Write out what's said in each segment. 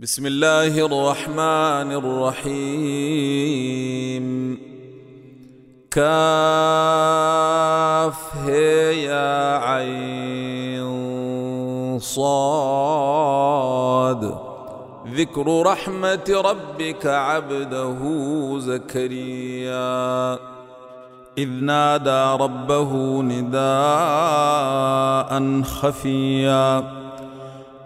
بسم الله الرحمن الرحيم. كاف هي عين صاد. ذكر رحمة ربك عبده زكريا. إذ نادى ربه نداء خفيا.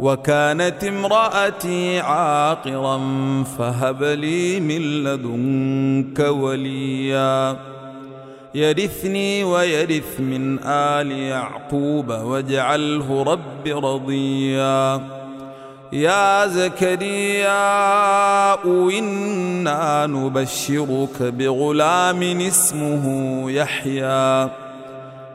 وكانت امرأتي عاقرا فهب لي من لدنك وليا. يرثني ويرث من آل يعقوب واجعله رب رضيا. يا زكريا إنا نبشرك بغلام اسمه يحيى.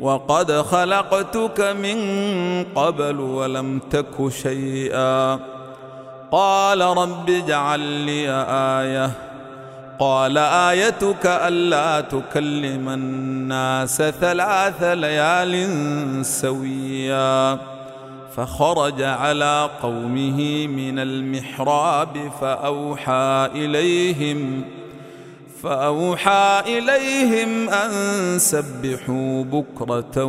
وقد خلقتك من قبل ولم تك شيئا. قال رب اجعل لي آية. قال آيتك ألا تكلم الناس ثلاث ليال سويا. فخرج على قومه من المحراب فأوحى إليهم فأوحى إليهم أن سبحوا بكرة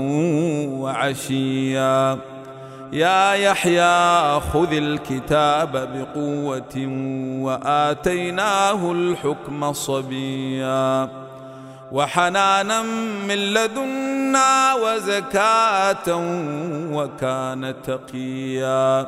وعشيا. يا يحيى خذ الكتاب بقوة وآتيناه الحكم صبيا. وحنانا من لدنا وزكاة وكان تقيا.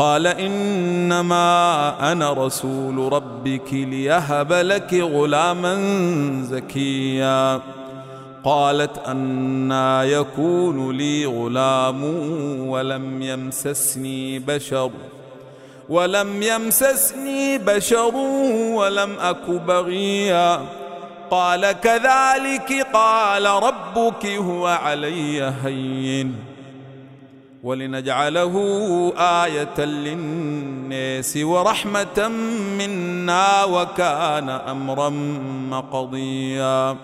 قال إنما أنا رسول ربك ليهب لك غلاما زكيا. قالت أنا يكون لي غلام ولم يمسسني بشر ولم يمسسني بشر ولم أك بغيا. قال كذلك قال ربك هو علي هين. ولنجعله آية للناس ورحمة منا وكان أمرا مقضيا.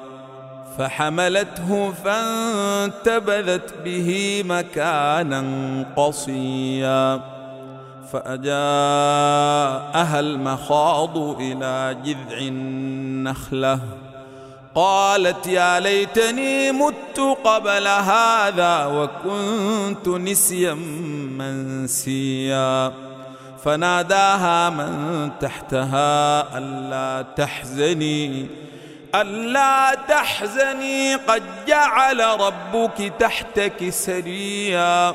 فحملته فانتبذت به مكانا قصيا. فأجاءها المخاض إلى جذع النخلة. قالت يا ليتني مت قبل هذا وكنت نسيا منسيا. فناداها من تحتها ألا تحزني ألا تحزني قد جعل ربك تحتك سريا.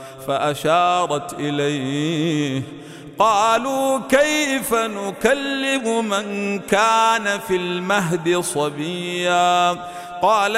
فأشارت إليه. قالوا كيف نكلم من كان في المهد صبيا؟ قال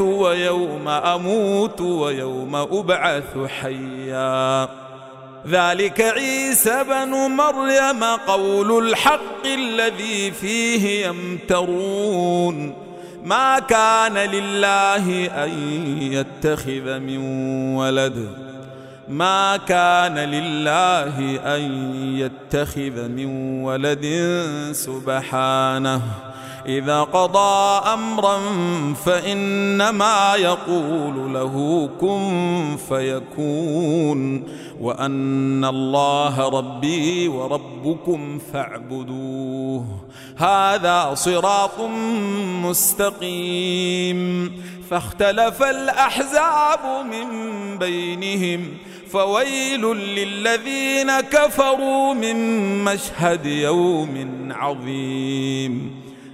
ويوم أموت ويوم أبعث حيا. ذلك عيسى بن مريم قول الحق الذي فيه يمترون. ما كان لله أن يتخذ من ولد. ما كان لله أن يتخذ من ولد سبحانه. إذا قضى أمرا فإنما يقول له كن فيكون وأن الله ربي وربكم فاعبدوه. هذا صراط مستقيم. فاختلف الأحزاب من بينهم فويل للذين كفروا من مشهد يوم عظيم.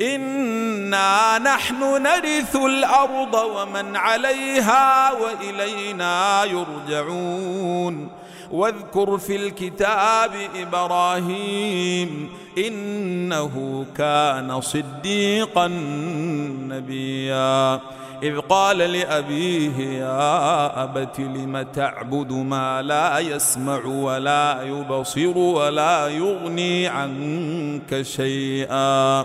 انا نحن نرث الأرض ومن عليها والينا يرجعون واذكر في الكتاب إبراهيم انه كان صديقا نبيا اذ قال لابيه يا ابت لم تعبد ما لا يسمع ولا يبصر ولا يغني عنك شيئا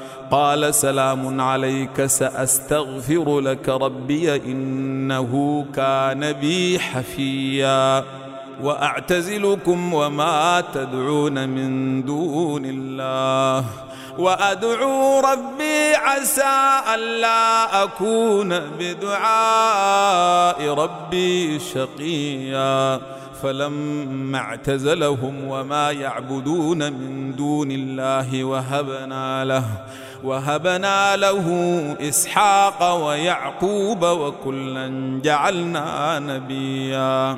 قال سلام عليك سأستغفر لك ربي إنه كان بي حفيا وأعتزلكم وما تدعون من دون الله وأدعو ربي عسى ألا أكون بدعاء ربي شقيا. فلما اعتزلهم وما يعبدون من دون الله وهبنا له وهبنا له إسحاق ويعقوب وكلا جعلنا نبيا.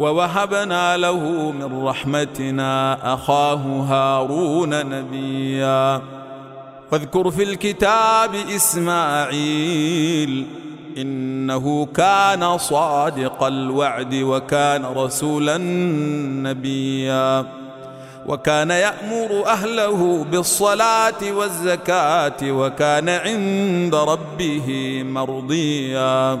ووهبنا له من رحمتنا أخاه هارون نبيا. واذكر في الكتاب إسماعيل إنه كان صادق الوعد وكان رسولا نبيا. وكان يأمر أهله بالصلاة والزكاة وكان عند ربه مرضيا.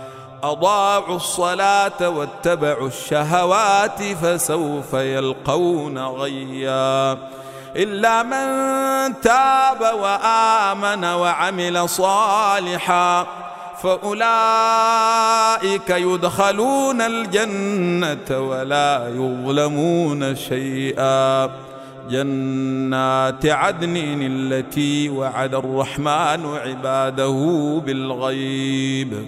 أضاعوا الصلاة واتبعوا الشهوات فسوف يلقون غيا. إلا من تاب وآمن وعمل صالحا فأولئك يدخلون الجنة ولا يظلمون شيئا. جنات عدن التي وعد الرحمن عباده بالغيب.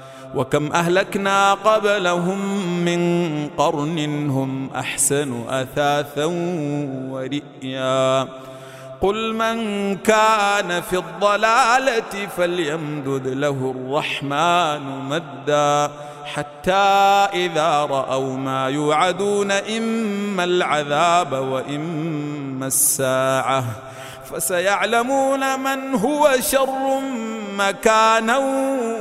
وكم أهلكنا قبلهم من قرن هم أحسن أثاثا ورئيا. قل من كان في الضلالة فليمدد له الرحمن مدا. حتى إذا رأوا ما يوعدون إما العذاب وإما الساعة. فسيعلمون من هو شر مكانا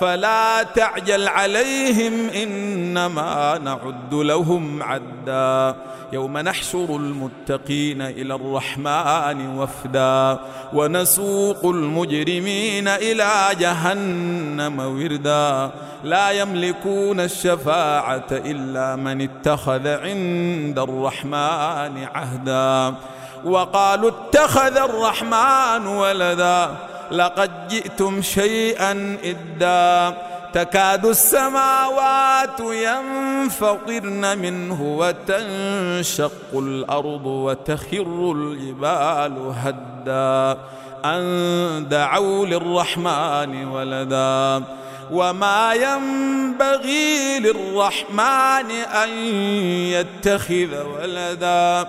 فلا تعجل عليهم إنما نعد لهم عدا. يوم نحشر المتقين إلى الرحمن وفدا. ونسوق المجرمين إلى جهنم وردا. لا يملكون الشفاعة إلا من اتخذ عند الرحمن عهدا. وقالوا اتخذ الرحمن ولدا. لقد جئتم شيئا إدا تكاد السماوات ينفطرن منه وتنشق الأرض وتخر الجبال هدا. أن دعوا للرحمن ولدا. وما ينبغي للرحمن أن يتخذ ولدا.